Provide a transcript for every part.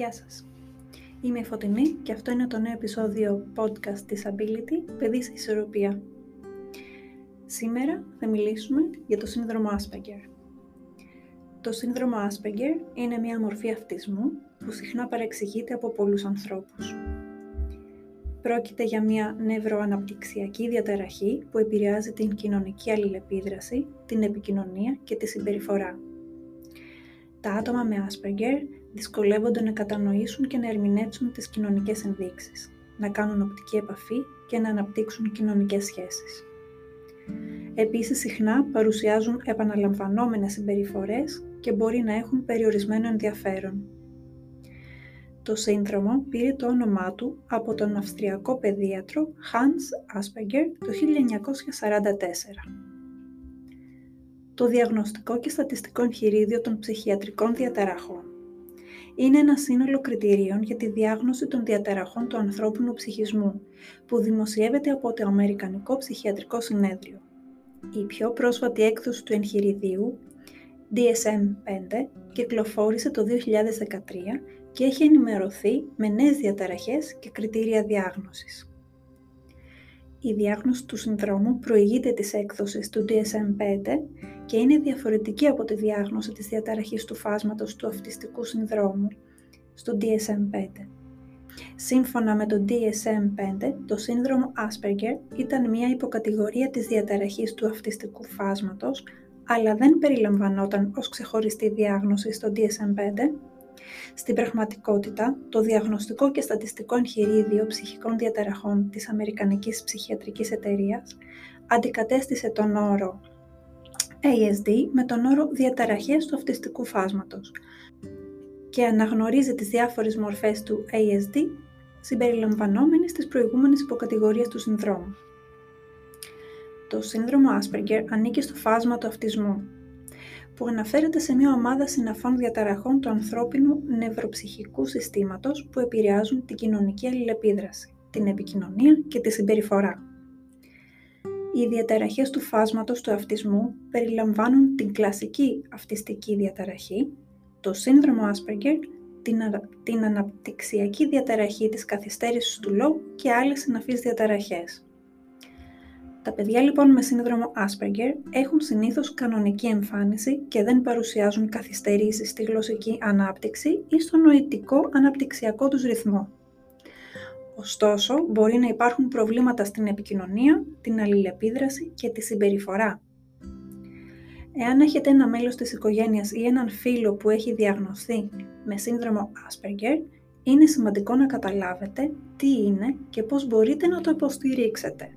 Γεια σας. Είμαι η Φωτεινή και αυτό είναι το νέο επεισόδιο podcast της Ability «Παιδί σε ισορροπία». Σήμερα θα μιλήσουμε για το σύνδρομο Asperger. Το σύνδρομο Asperger είναι μια μορφή αυτισμού που συχνά παρεξηγείται από πολλούς ανθρώπους. Πρόκειται για μια νευροαναπτυξιακή διαταραχή που επηρεάζει την κοινωνική αλληλεπίδραση, την επικοινωνία και τη συμπεριφορά. Τα άτομα με Asperger δυσκολεύονται να κατανοήσουν και να ερμηνεύσουν τις κοινωνικές ενδείξεις, να κάνουν οπτική επαφή και να αναπτύξουν κοινωνικές σχέσεις. Επίσης, συχνά παρουσιάζουν επαναλαμβανόμενες συμπεριφορές και μπορεί να έχουν περιορισμένο ενδιαφέρον. Το σύνδρομο πήρε το όνομά του από τον Αυστριακό παιδίατρο Hans Asperger το 1944. Το Διαγνωστικό και Στατιστικό Εγχειρίδιο των Ψυχιατρικών Διαταραχών είναι ένα σύνολο κριτηρίων για τη διάγνωση των διαταραχών του ανθρώπινου ψυχισμού, που δημοσιεύεται από το Αμερικανικό Ψυχιατρικό Συνέδριο. Η πιο πρόσφατη έκδοση του εγχειριδίου, DSM-5, κυκλοφόρησε το 2013 και έχει ενημερωθεί με νέες διαταραχές και κριτήρια διάγνωσης. Η διάγνωση του συνδρόμου προηγείται της έκδοσης του DSM-5 και είναι διαφορετική από τη διάγνωση της διαταραχής του φάσματος του αυτιστικού συνδρόμου στο DSM-5. Σύμφωνα με το DSM-5, το σύνδρομο Asperger ήταν μια υποκατηγορία της διαταραχής του αυτιστικού φάσματος, αλλά δεν περιλαμβανόταν ως ξεχωριστή διάγνωση στο DSM-5 στην πραγματικότητα, το Διαγνωστικό και Στατιστικό Εγχειρίδιο Ψυχικών Διαταραχών της Αμερικανικής Ψυχιατρικής Εταιρείας αντικατέστησε τον όρο ASD με τον όρο «διαταραχές του αυτιστικού φάσματος» και αναγνωρίζει τις διάφορες μορφές του ASD συμπεριλαμβανόμενες στις προηγούμενες υποκατηγορίες του συνδρόμου. Το σύνδρομο Asperger ανήκει στο φάσμα του αυτισμού που αναφέρεται σε μια ομάδα συναφών διαταραχών του ανθρώπινου νευροψυχικού συστήματος που επηρεάζουν την κοινωνική αλληλεπίδραση, την επικοινωνία και τη συμπεριφορά. Οι διαταραχές του φάσματος του αυτισμού περιλαμβάνουν την κλασική αυτιστική διαταραχή, το σύνδρομο Asperger, την, την αναπτυξιακή διαταραχή της καθυστέρησης του λόγου και άλλες συναφείς διαταραχές. Τα παιδιά λοιπόν με σύνδρομο Asperger έχουν συνήθως κανονική εμφάνιση και δεν παρουσιάζουν καθυστερήσεις στη γλωσσική ανάπτυξη ή στο νοητικό αναπτυξιακό τους ρυθμό. Ωστόσο, μπορεί να υπάρχουν προβλήματα στην επικοινωνία, την αλληλεπίδραση και τη συμπεριφορά. Εάν έχετε ένα μέλος της οικογένειας ή έναν φίλο που έχει διαγνωθεί με σύνδρομο Asperger, είναι σημαντικό να καταλάβετε τι είναι και πώς μπορείτε να το υποστηρίξετε.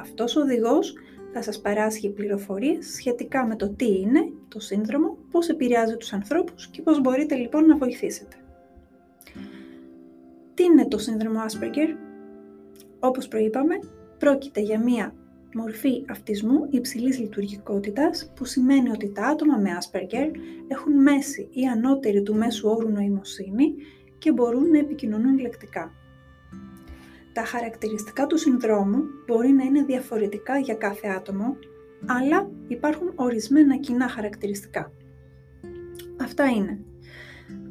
Αυτός ο οδηγός θα σας παράσχει πληροφορίες σχετικά με το τι είναι το σύνδρομο, πώς επηρεάζει τους ανθρώπους και πώς μπορείτε λοιπόν να βοηθήσετε. Τι είναι το σύνδρομο Asperger? Όπως προείπαμε, πρόκειται για μία μορφή αυτισμού υψηλής λειτουργικότητας που σημαίνει ότι τα άτομα με Asperger έχουν μέση ή ανώτερη του μέσου όρου νοημοσύνη και μπορούν να επικοινωνούν λεκτικά. Τα χαρακτηριστικά του συνδρόμου μπορεί να είναι διαφορετικά για κάθε άτομο, αλλά υπάρχουν ορισμένα κοινά χαρακτηριστικά. Αυτά είναι.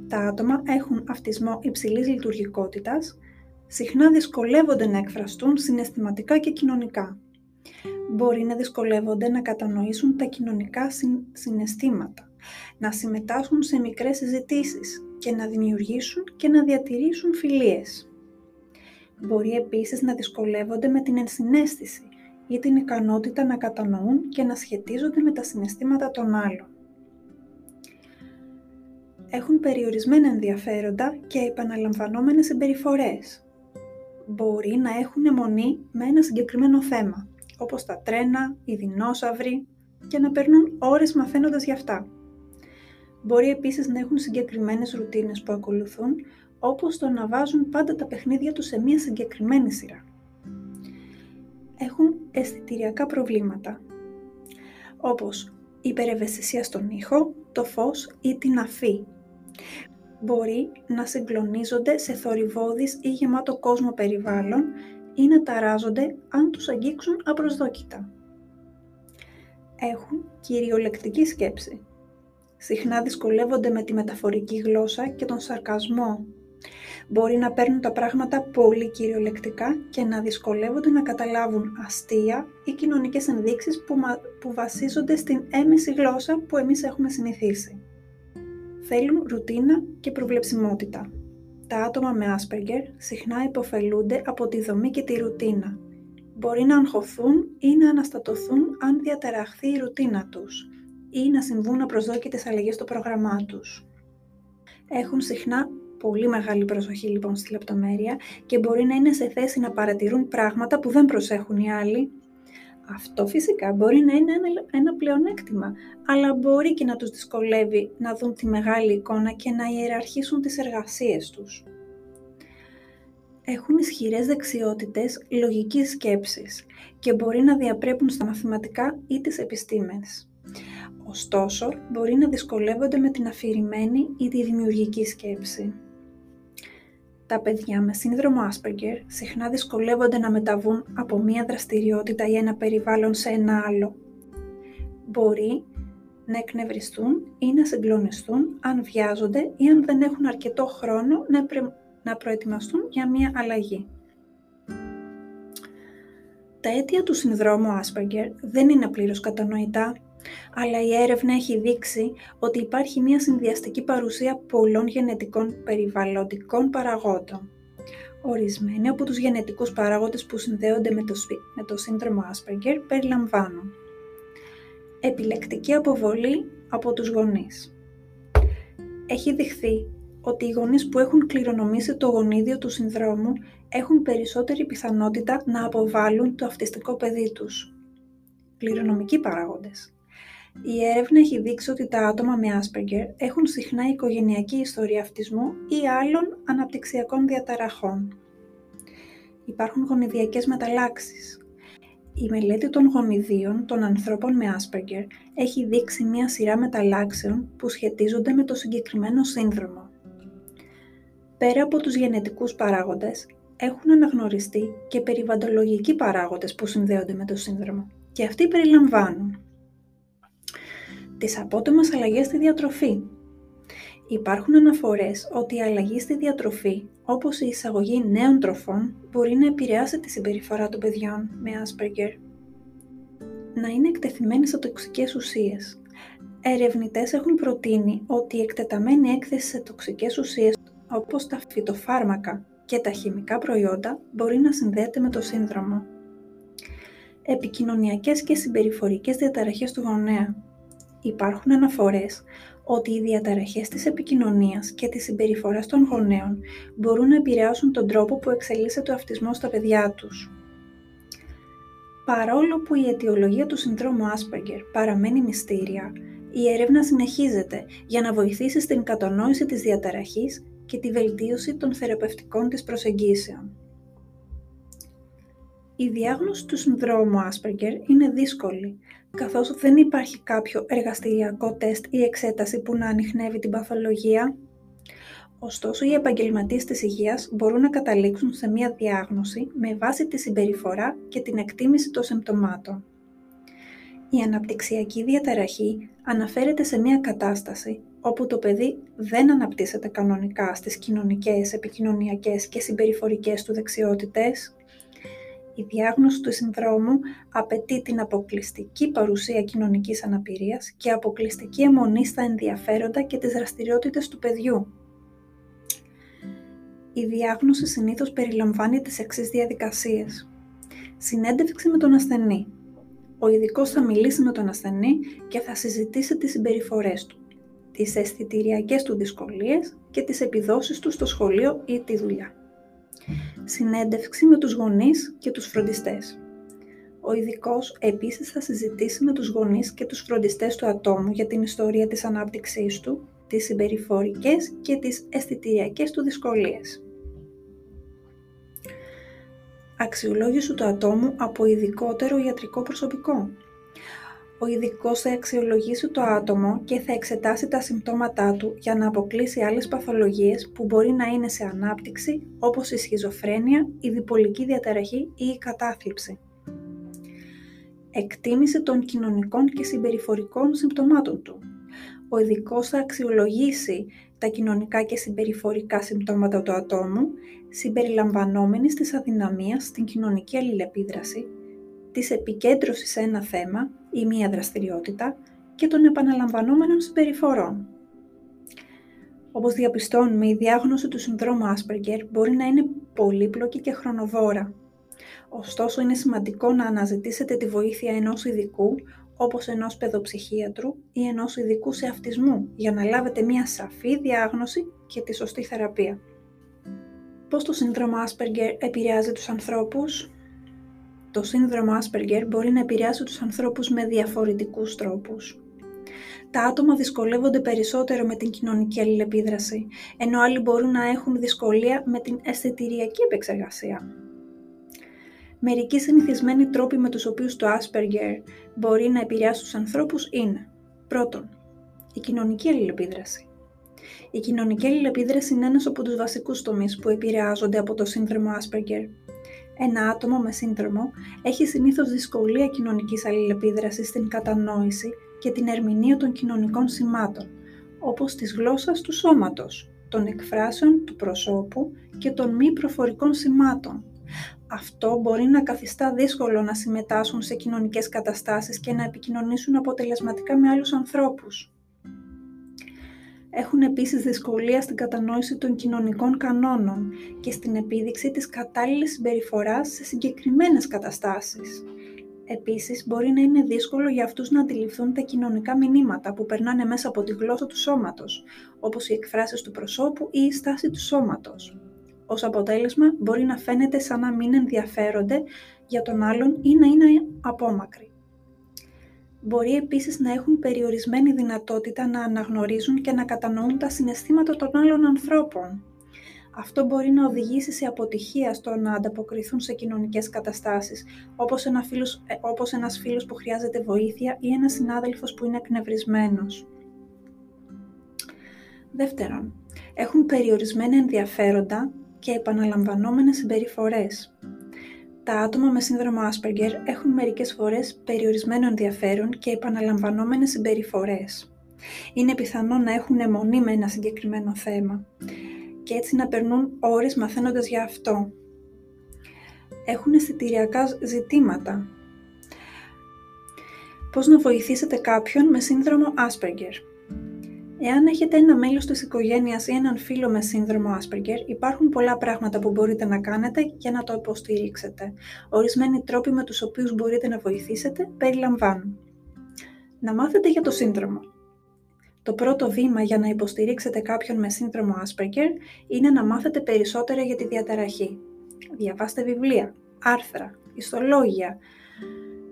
Τα άτομα έχουν αυτισμό υψηλής λειτουργικότητας, συχνά δυσκολεύονται να εκφραστούν συναισθηματικά και κοινωνικά. Μπορεί να δυσκολεύονται να κατανοήσουν τα κοινωνικά συναισθήματα, να συμμετάσχουν σε μικρές συζητήσεις και να δημιουργήσουν και να διατηρήσουν φιλίες. Μπορεί επίσης να δυσκολεύονται με την ενσυναίσθηση ή την ικανότητα να κατανοούν και να σχετίζονται με τα συναισθήματα των άλλων. Έχουν περιορισμένα ενδιαφέροντα και επαναλαμβανόμενες συμπεριφορές. Μπορεί να έχουν αιμονή με ένα συγκεκριμένο θέμα, όπως τα τρένα, οι δεινόσαυροι και να περνούν ώρες μαθαίνοντας γι' αυτά. Μπορεί επίσης να έχουν συγκεκριμένες ρουτίνες που ακολουθούν, όπως το να βάζουν πάντα τα παιχνίδια τους σε μία συγκεκριμένη σειρά. Έχουν αισθητηριακά προβλήματα, όπως υπερευαισθησία στον ήχο, το φως ή την αφή. Μπορεί να συγκλονίζονται σε θορυβόδης ή γεμάτο κόσμο περιβάλλον ή να ταράζονται αν τους αγγίξουν απροσδόκητα. Έχουν κυριολεκτική σκέψη. συχνά δυσκολεύονται με τη μεταφορική γλώσσα και τον σαρκασμό. Μπορεί να παίρνουν τα πράγματα πολύ κυριολεκτικά και να δυσκολεύονται να καταλάβουν αστεία ή κοινωνικές ενδείξεις που, που βασίζονται στην έμεση γλώσσα που εμείς έχουμε συνηθίσει. Θέλουν ρουτίνα και προβλεψιμότητα. Τα άτομα με Asperger συχνά υποφελούνται από τη δομή και τη ρουτίνα. Μπορεί να αγχωθούν ή να αναστατωθούν αν διαταραχθεί η ρουτίνα τους ή να συμβούν απροσδόκητες αλλαγές στο πρόγραμμά τους. Έχουν συχνά πολύ μεγάλη προσοχή λοιπόν στη λεπτομέρεια και μπορεί να είναι σε θέση να παρατηρούν πράγματα που δεν προσέχουν οι άλλοι. Αυτό φυσικά μπορεί να είναι ένα, ένα πλεονέκτημα, αλλά μπορεί και να τους δυσκολεύει να δουν τη μεγάλη εικόνα και να ιεραρχήσουν τις εργασίες τους. Έχουν ισχυρές δεξιότητες λογικής σκέψης και μπορεί να διαπρέπουν στα μαθηματικά ή τις επιστήμες. Ωστόσο, μπορεί να δυσκολεύονται με την αφηρημένη ή τη δημιουργική σκέψη. Τα παιδιά με σύνδρομο Asperger συχνά δυσκολεύονται να μεταβούν από μία δραστηριότητα ή ένα περιβάλλον σε ένα άλλο. Μπορεί να εκνευριστούν ή να συγκλονιστούν αν βιάζονται ή αν δεν έχουν αρκετό χρόνο να, να προετοιμαστούν για μία αλλαγή. Τα αίτια του συνδρόμου Asperger δεν είναι πλήρως κατανοητά αλλά η έρευνα έχει δείξει ότι υπάρχει μια συνδυαστική παρουσία πολλών γενετικών περιβαλλοντικών παραγόντων. Ορισμένοι από τους γενετικούς παράγοντες που συνδέονται με το, με το σύνδρομο Asperger περιλαμβάνουν επιλεκτική αποβολή από τους γονείς. Έχει δειχθεί ότι οι γονείς που έχουν κληρονομήσει το γονίδιο του συνδρόμου έχουν περισσότερη πιθανότητα να αποβάλουν το αυτιστικό παιδί τους. Κληρονομικοί παράγοντες. Η έρευνα έχει δείξει ότι τα άτομα με Asperger έχουν συχνά οικογενειακή ιστορία αυτισμού ή άλλων αναπτυξιακών διαταραχών. Υπάρχουν γονιδιακές μεταλλάξεις. Η μελέτη των γονιδίων των ανθρώπων με Asperger έχει δείξει μία σειρά μεταλλάξεων που σχετίζονται με το συγκεκριμένο σύνδρομο. Πέρα από τους γενετικούς παράγοντες, έχουν αναγνωριστεί και περιβαντολογικοί παράγοντες που συνδέονται με το σύνδρομο και αυτοί περιλαμβάνουν τις απότομες αλλαγές στη διατροφή. Υπάρχουν αναφορές ότι η αλλαγή στη διατροφή, όπως η εισαγωγή νέων τροφών, μπορεί να επηρεάσει τη συμπεριφορά των παιδιών με Asperger. Να είναι εκτεθειμένοι σε τοξικές ουσίες. Ερευνητές έχουν προτείνει ότι η εκτεταμένη έκθεση σε τοξικές ουσίες, όπως τα φυτοφάρμακα και τα χημικά προϊόντα, μπορεί να συνδέεται με το σύνδρομο. Επικοινωνιακές και συμπεριφορικές διαταραχές του γονέα υπάρχουν αναφορές ότι οι διαταραχές της επικοινωνίας και της συμπεριφοράς των γονέων μπορούν να επηρεάσουν τον τρόπο που εξελίσσεται ο αυτισμός στα παιδιά τους. Παρόλο που η αιτιολογία του συνδρόμου Asperger παραμένει μυστήρια, η έρευνα συνεχίζεται για να βοηθήσει στην κατανόηση της διαταραχής και τη βελτίωση των θεραπευτικών της προσεγγίσεων. Η διάγνωση του συνδρόμου Asperger είναι δύσκολη, καθώς δεν υπάρχει κάποιο εργαστηριακό τεστ ή εξέταση που να ανοιχνεύει την παθολογία. Ωστόσο, οι επαγγελματίες της υγείας μπορούν να καταλήξουν σε μία διάγνωση με βάση τη συμπεριφορά και την εκτίμηση των συμπτωμάτων. Η αναπτυξιακή διαταραχή αναφέρεται σε μία κατάσταση όπου το παιδί δεν αναπτύσσεται κανονικά στις κοινωνικές, επικοινωνιακές και συμπεριφορικές του δεξιότητες, η διάγνωση του συνδρόμου απαιτεί την αποκλειστική παρουσία κοινωνικής αναπηρίας και αποκλειστική αιμονή στα ενδιαφέροντα και τις δραστηριότητες του παιδιού. Η διάγνωση συνήθως περιλαμβάνει τις εξής διαδικασίες. Συνέντευξη με τον ασθενή. Ο ειδικός θα μιλήσει με τον ασθενή και θα συζητήσει τις συμπεριφορές του, τις αισθητηριακές του δυσκολίες και τις επιδόσεις του στο σχολείο ή τη δουλειά συνέντευξη με τους γονείς και τους φροντιστές. Ο ειδικός επίσης θα συζητήσει με τους γονείς και τους φροντιστές του ατόμου για την ιστορία της ανάπτυξής του, τις συμπεριφορικές και τις αισθητηριακές του δυσκολίες. Αξιολόγηση του ατόμου από ειδικότερο ιατρικό προσωπικό. Ο ειδικός θα αξιολογήσει το άτομο και θα εξετάσει τα συμπτώματά του για να αποκλείσει άλλες παθολογίες που μπορεί να είναι σε ανάπτυξη όπως η σχιζοφρένεια, η διπολική διαταραχή ή η κατάθλιψη. Εκτίμηση των κοινωνικών και συμπεριφορικών συμπτωμάτων του. ο ειδικός θα αξιολογήσει τα κοινωνικά και συμπεριφορικά συμπτώματα του ατόμου, συμπεριλαμβανόμενης της αδυναμίας στην κοινωνική αλληλεπίδραση, της επικέντρωσης σε ένα θέμα ή μία δραστηριότητα και των επαναλαμβανόμενων συμπεριφορών. Όπως διαπιστώνουμε, η διάγνωση του συνδρόμου Asperger μπορεί να είναι πολύπλοκη και χρονοβόρα. Ωστόσο, είναι σημαντικό να αναζητήσετε τη βοήθεια ενός ειδικού, όπως ενός παιδοψυχίατρου ή ενός ειδικού σε αυτισμού, για να λάβετε μια σαφή διάγνωση και τη σωστή θεραπεία. Πώς το σύνδρομο Asperger επηρεάζει τους ανθρώπους; Το σύνδρομο Asperger μπορεί να επηρεάσει τους ανθρώπους με διαφορετικούς τρόπους τα άτομα δυσκολεύονται περισσότερο με την κοινωνική αλληλεπίδραση, ενώ άλλοι μπορούν να έχουν δυσκολία με την αισθητηριακή επεξεργασία. Μερικοί συνηθισμένοι τρόποι με τους οποίους το Asperger μπορεί να επηρεάσει τους ανθρώπους είναι Πρώτον, η κοινωνική αλληλεπίδραση. Η κοινωνική αλληλεπίδραση είναι ένας από τους βασικούς τομείς που επηρεάζονται από το σύνδρομο Asperger. Ένα άτομο με σύνδρομο έχει συνήθως δυσκολία κοινωνικής αλληλεπίδρασης στην κατανόηση και την ερμηνεία των κοινωνικών σημάτων, όπως της γλώσσας του σώματος, των εκφράσεων του προσώπου και των μη προφορικών σημάτων. Αυτό μπορεί να καθιστά δύσκολο να συμμετάσχουν σε κοινωνικές καταστάσεις και να επικοινωνήσουν αποτελεσματικά με άλλους ανθρώπους. Έχουν επίσης δυσκολία στην κατανόηση των κοινωνικών κανόνων και στην επίδειξη της κατάλληλης συμπεριφοράς σε συγκεκριμένες καταστάσεις. Επίσης, μπορεί να είναι δύσκολο για αυτούς να αντιληφθούν τα κοινωνικά μηνύματα που περνάνε μέσα από τη γλώσσα του σώματος, όπως οι εκφράσεις του προσώπου ή η στάση του σώματος. Ως αποτέλεσμα, μπορεί να φαίνεται σαν να μην ενδιαφέρονται για τον άλλον ή να είναι απόμακροι. Μπορεί επίσης να έχουν περιορισμένη δυνατότητα να αναγνωρίζουν και να κατανοούν τα συναισθήματα των άλλων ανθρώπων, αυτό μπορεί να οδηγήσει σε αποτυχία στο να ανταποκριθούν σε κοινωνικές καταστάσεις, όπως, ένα φίλος, ε, όπως ένας φίλος που χρειάζεται βοήθεια ή ένας συνάδελφος που είναι εκνευρισμένος. Δεύτερον, έχουν περιορισμένα ενδιαφέροντα και επαναλαμβανόμενες συμπεριφορές. Τα άτομα με σύνδρομο Asperger έχουν μερικές φορές περιορισμένο ενδιαφέρον και επαναλαμβανόμενες συμπεριφορές. Είναι πιθανό να έχουν αιμονή με ένα συγκεκριμένο θέμα και έτσι να περνούν ώρες μαθαίνοντας για αυτό. Έχουν αισθητηριακά ζητήματα. Πώς να βοηθήσετε κάποιον με σύνδρομο Asperger; Εάν έχετε ένα μέλος της οικογένειας ή έναν φίλο με σύνδρομο Asperger, υπάρχουν πολλά πράγματα που μπορείτε να κάνετε για να το υποστηρίξετε. Ορισμένοι τρόποι με τους οποίους μπορείτε να βοηθήσετε περιλαμβάνουν. Να μάθετε για το σύνδρομο. Το πρώτο βήμα για να υποστηρίξετε κάποιον με σύνδρομο Asperger είναι να μάθετε περισσότερα για τη διαταραχή. Διαβάστε βιβλία, άρθρα, ιστολόγια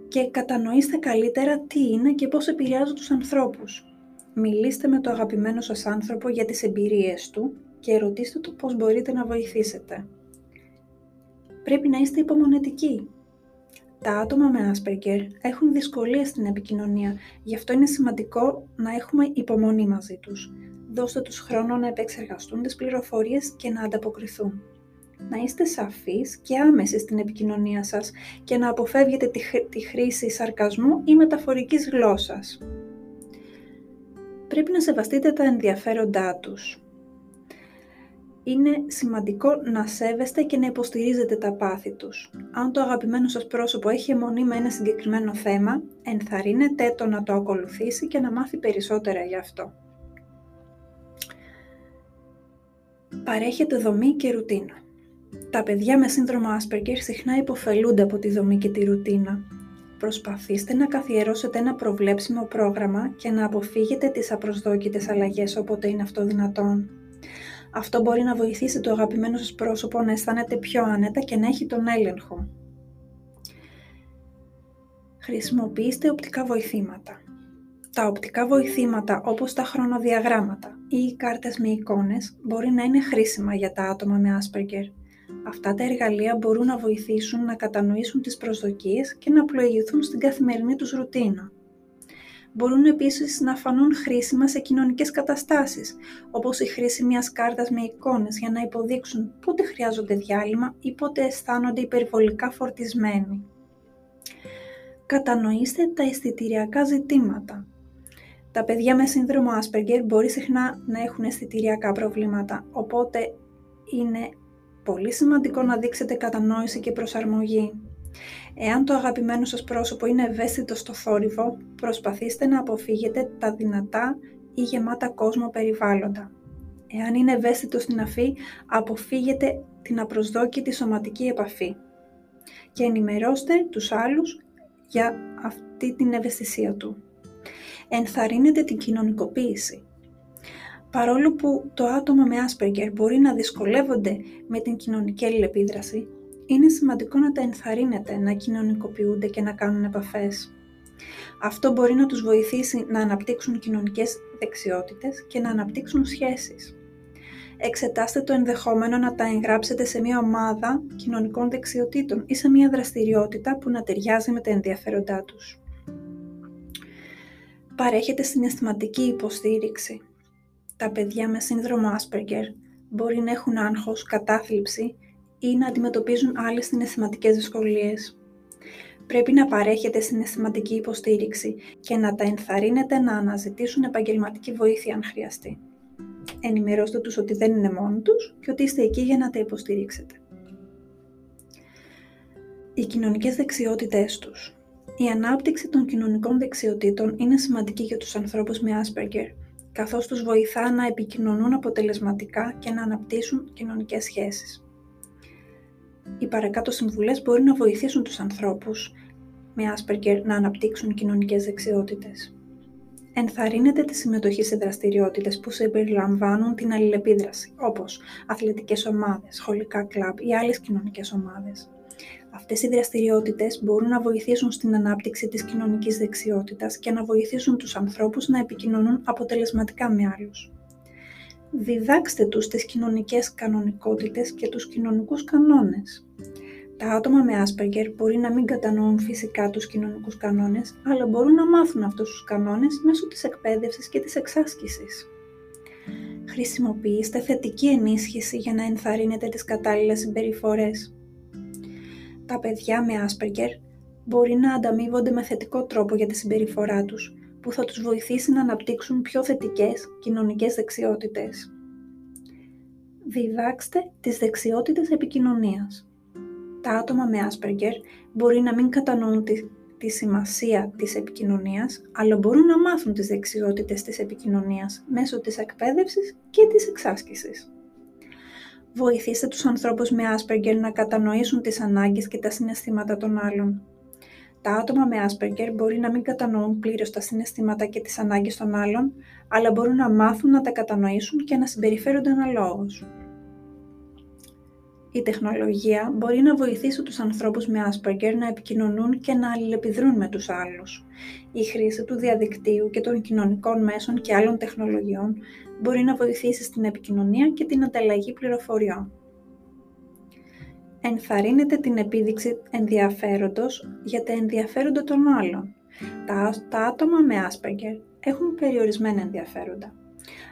και κατανοήστε καλύτερα τι είναι και πώς επηρεάζουν τους ανθρώπους. Μιλήστε με το αγαπημένο σας άνθρωπο για τις εμπειρίες του και ρωτήστε του πώς μπορείτε να βοηθήσετε. Πρέπει να είστε υπομονετικοί τα άτομα με Asperger έχουν δυσκολίες στην επικοινωνία, γι' αυτό είναι σημαντικό να έχουμε υπομονή μαζί τους. Δώστε τους χρόνο να επεξεργαστούν τις πληροφορίες και να ανταποκριθούν. Να είστε σαφείς και άμεσοι στην επικοινωνία σας και να αποφεύγετε τη, χρήση σαρκασμού ή μεταφορικής γλώσσας. Πρέπει να σεβαστείτε τα ενδιαφέροντά τους είναι σημαντικό να σέβεστε και να υποστηρίζετε τα πάθη τους. Αν το αγαπημένο σας πρόσωπο έχει αιμονή με ένα συγκεκριμένο θέμα, ενθαρρύνετε το να το ακολουθήσει και να μάθει περισσότερα γι' αυτό. Παρέχετε δομή και ρουτίνα. Τα παιδιά με σύνδρομο Asperger συχνά υποφελούνται από τη δομή και τη ρουτίνα. Προσπαθήστε να καθιερώσετε ένα προβλέψιμο πρόγραμμα και να αποφύγετε τις απροσδόκητες αλλαγές όποτε είναι αυτό δυνατόν. Αυτό μπορεί να βοηθήσει το αγαπημένο σας πρόσωπο να αισθάνεται πιο άνετα και να έχει τον έλεγχο. Χρησιμοποιήστε οπτικά βοηθήματα. Τα οπτικά βοηθήματα όπως τα χρονοδιαγράμματα ή οι κάρτες με εικόνες μπορεί να είναι χρήσιμα για τα άτομα με Asperger. Αυτά τα εργαλεία μπορούν να βοηθήσουν να κατανοήσουν τις προσδοκίες και να πλοηγηθούν στην καθημερινή τους ρουτίνα μπορούν επίσης να φανούν χρήσιμα σε κοινωνικές καταστάσεις, όπως η χρήση μιας κάρτας με εικόνες για να υποδείξουν πότε χρειάζονται διάλειμμα ή πότε αισθάνονται υπερβολικά φορτισμένοι. Κατανοήστε τα αισθητηριακά ζητήματα. Τα παιδιά με σύνδρομο Asperger μπορεί συχνά να έχουν αισθητηριακά προβλήματα, οπότε είναι πολύ σημαντικό να δείξετε κατανόηση και προσαρμογή. Εάν το αγαπημένο σας πρόσωπο είναι ευαίσθητο στο θόρυβο, προσπαθήστε να αποφύγετε τα δυνατά ή γεμάτα κόσμο περιβάλλοντα. Εάν είναι ευαίσθητο στην αφή, αποφύγετε την απροσδόκητη σωματική επαφή και ενημερώστε τους άλλους για αυτή την ευαισθησία του. Ενθαρρύνετε την κοινωνικοποίηση. Παρόλο που το άτομο με Asperger μπορεί να δυσκολεύονται με την κοινωνική αλληλεπίδραση, είναι σημαντικό να τα ενθαρρύνετε να κοινωνικοποιούνται και να κάνουν επαφές. Αυτό μπορεί να τους βοηθήσει να αναπτύξουν κοινωνικές δεξιότητες και να αναπτύξουν σχέσεις. Εξετάστε το ενδεχόμενο να τα εγγράψετε σε μια ομάδα κοινωνικών δεξιοτήτων ή σε μια δραστηριότητα που να ταιριάζει με τα ενδιαφέροντά τους. Παρέχετε συναισθηματική υποστήριξη. Τα παιδιά με σύνδρομο Asperger μπορεί να έχουν άγχος, κατάθλιψη ή να αντιμετωπίζουν άλλες συναισθηματικές δυσκολίες. Πρέπει να παρέχετε συναισθηματική υποστήριξη και να τα ενθαρρύνετε να αναζητήσουν επαγγελματική βοήθεια αν χρειαστεί. Ενημερώστε τους ότι δεν είναι μόνοι τους και ότι είστε εκεί για να τα υποστηρίξετε. Οι κοινωνικές δεξιότητές τους. Η ανάπτυξη των κοινωνικών δεξιοτήτων είναι σημαντική για τους ανθρώπους με Asperger, καθώς τους βοηθά να επικοινωνούν αποτελεσματικά και να αναπτύσσουν κοινωνικές σχέσεις. Οι παρακάτω συμβουλές μπορεί να βοηθήσουν τους ανθρώπους με Asperger να αναπτύξουν κοινωνικές δεξιότητες. Ενθαρρύνεται τη συμμετοχή σε δραστηριότητες που συμπεριλαμβάνουν την αλληλεπίδραση, όπως αθλητικές ομάδες, σχολικά κλαμπ ή άλλες κοινωνικές ομάδες. Αυτές οι δραστηριότητες μπορούν να βοηθήσουν στην ανάπτυξη της κοινωνικής δεξιότητας και να βοηθήσουν τους ανθρώπους να επικοινωνούν αποτελεσματικά με άλλους. Διδάξτε τους τις κοινωνικές κανονικότητες και τους κοινωνικούς κανόνες. Τα άτομα με Asperger μπορεί να μην κατανοούν φυσικά τους κοινωνικούς κανόνες, αλλά μπορούν να μάθουν αυτούς τους κανόνες μέσω της εκπαίδευσης και της εξάσκησης. Χρησιμοποιήστε θετική ενίσχυση για να ενθαρρύνετε τις κατάλληλες συμπεριφορές. Τα παιδιά με Asperger μπορεί να ανταμείβονται με θετικό τρόπο για τη συμπεριφορά τους, που θα τους βοηθήσει να αναπτύξουν πιο θετικές κοινωνικές δεξιότητες. Διδάξτε τις δεξιότητες επικοινωνίας. Τα άτομα με Asperger μπορεί να μην κατανοούν τη, τη σημασία της επικοινωνίας, αλλά μπορούν να μάθουν τις δεξιότητες της επικοινωνίας μέσω της εκπαίδευσης και της εξάσκησης. Βοηθήστε τους ανθρώπους με Asperger να κατανοήσουν τις ανάγκες και τα συναισθήματα των άλλων. Τα άτομα με Asperger μπορεί να μην κατανοούν πλήρως τα συναισθήματα και τις ανάγκες των άλλων, αλλά μπορούν να μάθουν να τα κατανοήσουν και να συμπεριφέρονται αναλόγως. Η τεχνολογία μπορεί να βοηθήσει τους ανθρώπους με Asperger να επικοινωνούν και να αλληλεπιδρούν με τους άλλους. Η χρήση του διαδικτύου και των κοινωνικών μέσων και άλλων τεχνολογιών μπορεί να βοηθήσει στην επικοινωνία και την ανταλλαγή πληροφοριών ενθαρρύνεται την επίδειξη ενδιαφέροντος για τα ενδιαφέροντα των άλλων. Τα, τα άτομα με Asperger έχουν περιορισμένα ενδιαφέροντα,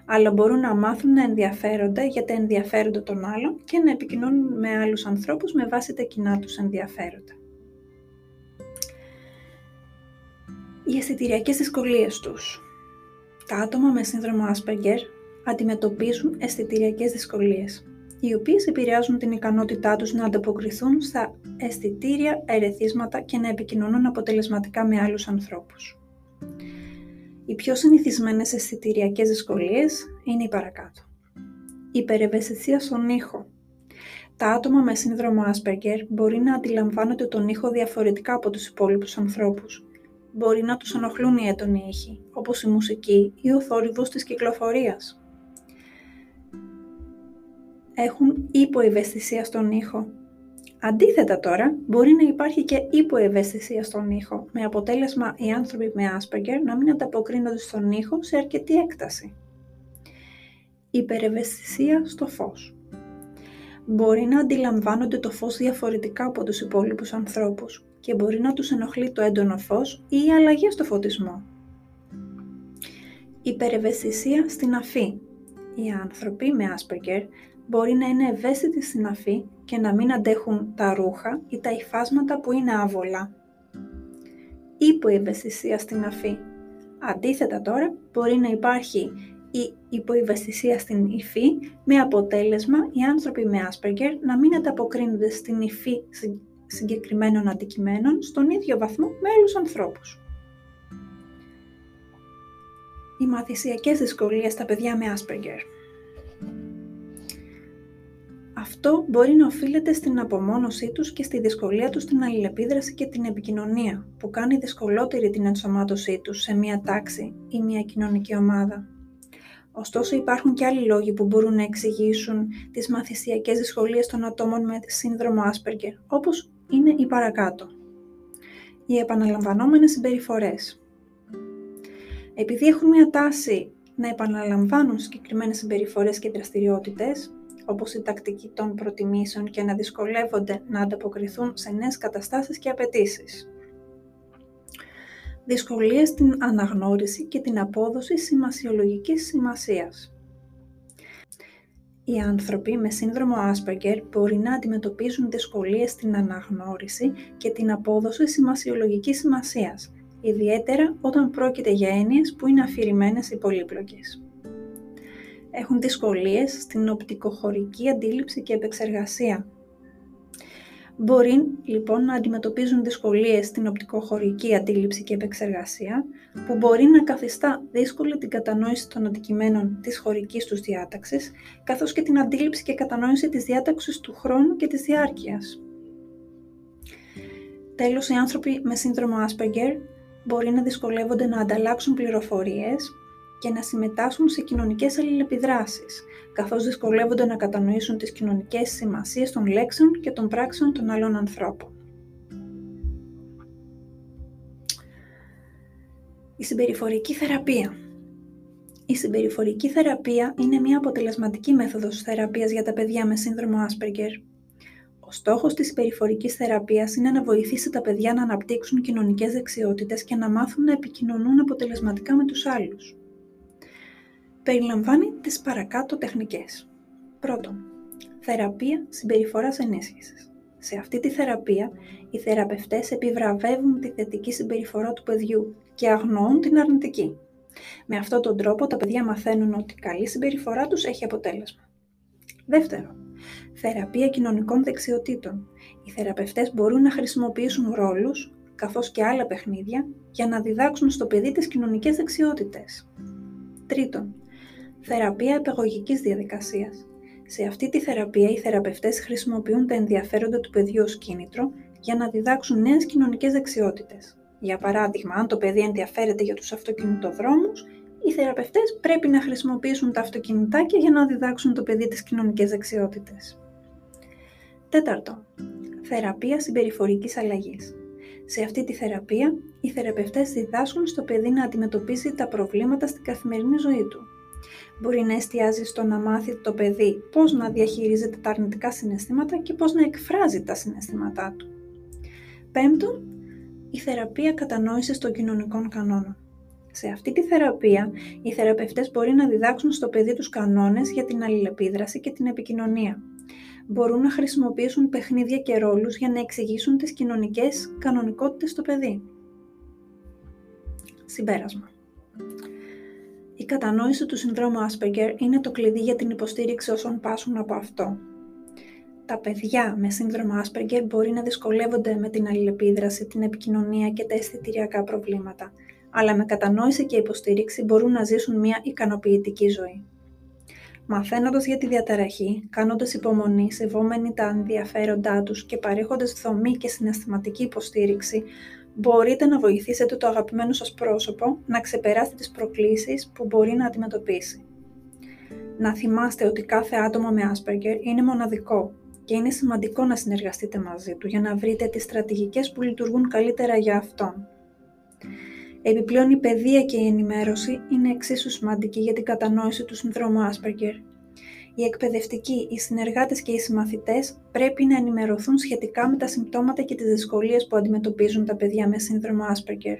αλλά μπορούν να μάθουν να ενδιαφέρονται για τα ενδιαφέροντα των άλλων και να επικοινωνούν με άλλους ανθρώπους με βάση τα κοινά τους ενδιαφέροντα. Οι αισθητηριακές δυσκολίες τους. Τα άτομα με σύνδρομο Asperger αντιμετωπίζουν αισθητηριακές δυσκολίες οι οποίες επηρεάζουν την ικανότητά τους να ανταποκριθούν στα αισθητήρια ερεθίσματα και να επικοινωνούν αποτελεσματικά με άλλους ανθρώπους. Οι πιο συνηθισμένες αισθητηριακές δυσκολίες είναι οι παρακάτω. Η υπερευαισθησία στον ήχο. Τα άτομα με σύνδρομο Asperger μπορεί να αντιλαμβάνονται τον ήχο διαφορετικά από τους υπόλοιπους ανθρώπους. Μπορεί να τους ενοχλούν οι έντονοι ήχοι, όπως η μουσική ή ο θόρυβος της κυκλοφορίας έχουν υποευαισθησία στον ήχο. Αντίθετα τώρα, μπορεί να υπάρχει και υποευαισθησία στον ήχο, με αποτέλεσμα οι άνθρωποι με Asperger να μην ανταποκρίνονται στον ήχο σε αρκετή έκταση. Υπερευαισθησία στο φως. Μπορεί να αντιλαμβάνονται το φως διαφορετικά από τους υπόλοιπους ανθρώπους και μπορεί να τους ενοχλεί το έντονο φως ή οι αλλαγές στο φωτισμό. Υπερευαισθησία στην αφή. Οι άνθρωποι με Asperger μπορεί να είναι ευαίσθητοι στην αφή και να μην αντέχουν τα ρούχα ή τα υφάσματα που είναι άβολα. Υποευαισθησία στην αφή. Αντίθετα τώρα, μπορεί να υπάρχει η υποευαισθησία στην υφή με αποτέλεσμα οι άνθρωποι με Asperger να μην ανταποκρίνονται στην υφή συγκεκριμένων αντικειμένων στον ίδιο βαθμό με άλλους ανθρώπους. Οι μαθησιακές δυσκολίες στα παιδιά με Asperger αυτό μπορεί να οφείλεται στην απομόνωσή τους και στη δυσκολία τους στην αλληλεπίδραση και την επικοινωνία, που κάνει δυσκολότερη την ενσωμάτωσή τους σε μία τάξη ή μία κοινωνική ομάδα. Ωστόσο υπάρχουν και άλλοι λόγοι που μπορούν να εξηγήσουν τις μαθησιακές δυσκολίες των ατόμων με σύνδρομο Asperger, όπως είναι οι παρακάτω. Οι επαναλαμβανόμενες συμπεριφορές. Επειδή έχουν μια τάση να επαναλαμβάνουν συγκεκριμένες συμπεριφορές και δραστηριότητες, όπως η τακτική των προτιμήσεων και να δυσκολεύονται να ανταποκριθούν σε νέες καταστάσεις και απαιτήσεις. Δυσκολίες στην αναγνώριση και την απόδοση σημασιολογικής σημασίας. Οι άνθρωποι με σύνδρομο Asperger μπορεί να αντιμετωπίζουν δυσκολίες στην αναγνώριση και την απόδοση σημασιολογικής σημασίας, ιδιαίτερα όταν πρόκειται για έννοιες που είναι αφηρημένες ή πολύπλοκες έχουν δυσκολίες στην οπτικοχωρική αντίληψη και επεξεργασία. Μπορεί λοιπόν να αντιμετωπίζουν δυσκολίες στην οπτικοχωρική αντίληψη και επεξεργασία, που μπορεί να καθιστά δύσκολη την κατανόηση των αντικειμένων της χωρικής τους διάταξης, καθώς και την αντίληψη και κατανόηση της διάταξης του χρόνου και της διάρκειας. Τέλος, οι άνθρωποι με σύνδρομο Asperger μπορεί να δυσκολεύονται να ανταλλάξουν πληροφορίες, και να συμμετάσχουν σε κοινωνικές αλληλεπιδράσεις, καθώς δυσκολεύονται να κατανοήσουν τις κοινωνικές σημασίες των λέξεων και των πράξεων των άλλων ανθρώπων. Η συμπεριφορική θεραπεία. Η συμπεριφορική θεραπεία είναι μια αποτελεσματική μέθοδος θεραπείας για τα παιδιά με σύνδρομο Asperger. Ο στόχος της συμπεριφορικής θεραπείας είναι να βοηθήσει τα παιδιά να αναπτύξουν κοινωνικές δεξιότητες και να μάθουν να επικοινωνούν αποτελεσματικά με τους άλλους περιλαμβάνει τις παρακάτω τεχνικές. Πρώτον, θεραπεία συμπεριφοράς ενίσχυσης. Σε αυτή τη θεραπεία, οι θεραπευτές επιβραβεύουν τη θετική συμπεριφορά του παιδιού και αγνοούν την αρνητική. Με αυτόν τον τρόπο τα παιδιά μαθαίνουν ότι η καλή συμπεριφορά τους έχει αποτέλεσμα. Δεύτερον, θεραπεία κοινωνικών δεξιοτήτων. Οι θεραπευτές μπορούν να χρησιμοποιήσουν ρόλους, καθώς και άλλα παιχνίδια, για να διδάξουν στο παιδί τις κοινωνικές δεξιότητες. Τρίτον, Θεραπεία επαγωγικής διαδικασίας. Σε αυτή τη θεραπεία οι θεραπευτές χρησιμοποιούν τα ενδιαφέροντα του παιδιού ως κίνητρο για να διδάξουν νέες κοινωνικές δεξιότητες. Για παράδειγμα, αν το παιδί ενδιαφέρεται για τους αυτοκινητοδρόμους, οι θεραπευτές πρέπει να χρησιμοποιήσουν τα αυτοκινητάκια για να διδάξουν το παιδί τις κοινωνικές δεξιότητες. Τέταρτο, θεραπεία συμπεριφορικής αλλαγής. Σε αυτή τη θεραπεία, οι θεραπευτές διδάσκουν στο παιδί να αντιμετωπίζει τα προβλήματα στην καθημερινή ζωή του, μπορεί να εστιάζει στο να μάθει το παιδί πώς να διαχειρίζεται τα αρνητικά συναισθήματα και πώς να εκφράζει τα συναισθήματά του. Πέμπτον, η θεραπεία κατανόησης των κοινωνικών κανόνων. Σε αυτή τη θεραπεία, οι θεραπευτές μπορεί να διδάξουν στο παιδί τους κανόνες για την αλληλεπίδραση και την επικοινωνία. Μπορούν να χρησιμοποιήσουν παιχνίδια και ρόλους για να εξηγήσουν τις κοινωνικές κανονικότητες στο παιδί. Συμπέρασμα. Η κατανόηση του συνδρόμου Asperger είναι το κλειδί για την υποστήριξη όσων πάσουν από αυτό. Τα παιδιά με σύνδρομο Asperger μπορεί να δυσκολεύονται με την αλληλεπίδραση, την επικοινωνία και τα αισθητηριακά προβλήματα, αλλά με κατανόηση και υποστήριξη μπορούν να ζήσουν μια ικανοποιητική ζωή. Μαθαίνοντας για τη διαταραχή, κάνοντας υπομονή, σεβόμενοι τα ενδιαφέροντά τους και παρέχοντας δομή και συναισθηματική υποστήριξη, μπορείτε να βοηθήσετε το αγαπημένο σας πρόσωπο να ξεπεράσει τις προκλήσεις που μπορεί να αντιμετωπίσει. Να θυμάστε ότι κάθε άτομο με Asperger είναι μοναδικό και είναι σημαντικό να συνεργαστείτε μαζί του για να βρείτε τις στρατηγικές που λειτουργούν καλύτερα για αυτόν. Επιπλέον η παιδεία και η ενημέρωση είναι εξίσου σημαντική για την κατανόηση του συνδρόμου Asperger οι εκπαιδευτικοί, οι συνεργάτες και οι συμμαθητές πρέπει να ενημερωθούν σχετικά με τα συμπτώματα και τις δυσκολίες που αντιμετωπίζουν τα παιδιά με σύνδρομο Asperger.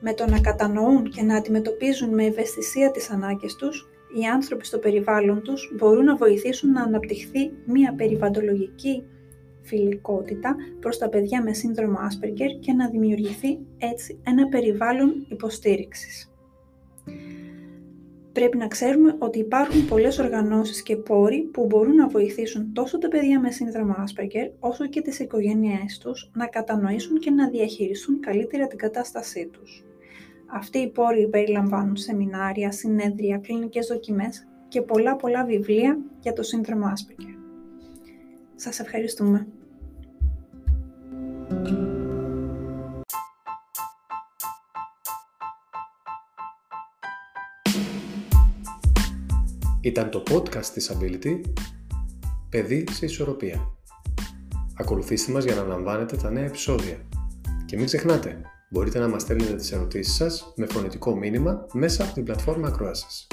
Με το να κατανοούν και να αντιμετωπίζουν με ευαισθησία τις ανάγκες τους, οι άνθρωποι στο περιβάλλον τους μπορούν να βοηθήσουν να αναπτυχθεί μια περιβαλλοντολογική φιλικότητα προς τα παιδιά με σύνδρομο Asperger και να δημιουργηθεί έτσι ένα περιβάλλον υποστήριξης. Πρέπει να ξέρουμε ότι υπάρχουν πολλές οργανώσεις και πόροι που μπορούν να βοηθήσουν τόσο τα παιδιά με σύνδρομο Asperger όσο και τις οικογένειές τους να κατανοήσουν και να διαχειριστούν καλύτερα την κατάστασή τους. Αυτοί οι πόροι περιλαμβάνουν σεμινάρια, συνέδρια, κλινικές δοκιμές και πολλά πολλά βιβλία για το σύνδρομο Asperger. Σας ευχαριστούμε. Ήταν το podcast της Ability «Παιδί σε ισορροπία». Ακολουθήστε μας για να λαμβάνετε τα νέα επεισόδια. Και μην ξεχνάτε, μπορείτε να μας στέλνετε τις ερωτήσεις σας με φωνητικό μήνυμα μέσα από την πλατφόρμα ακροάσης.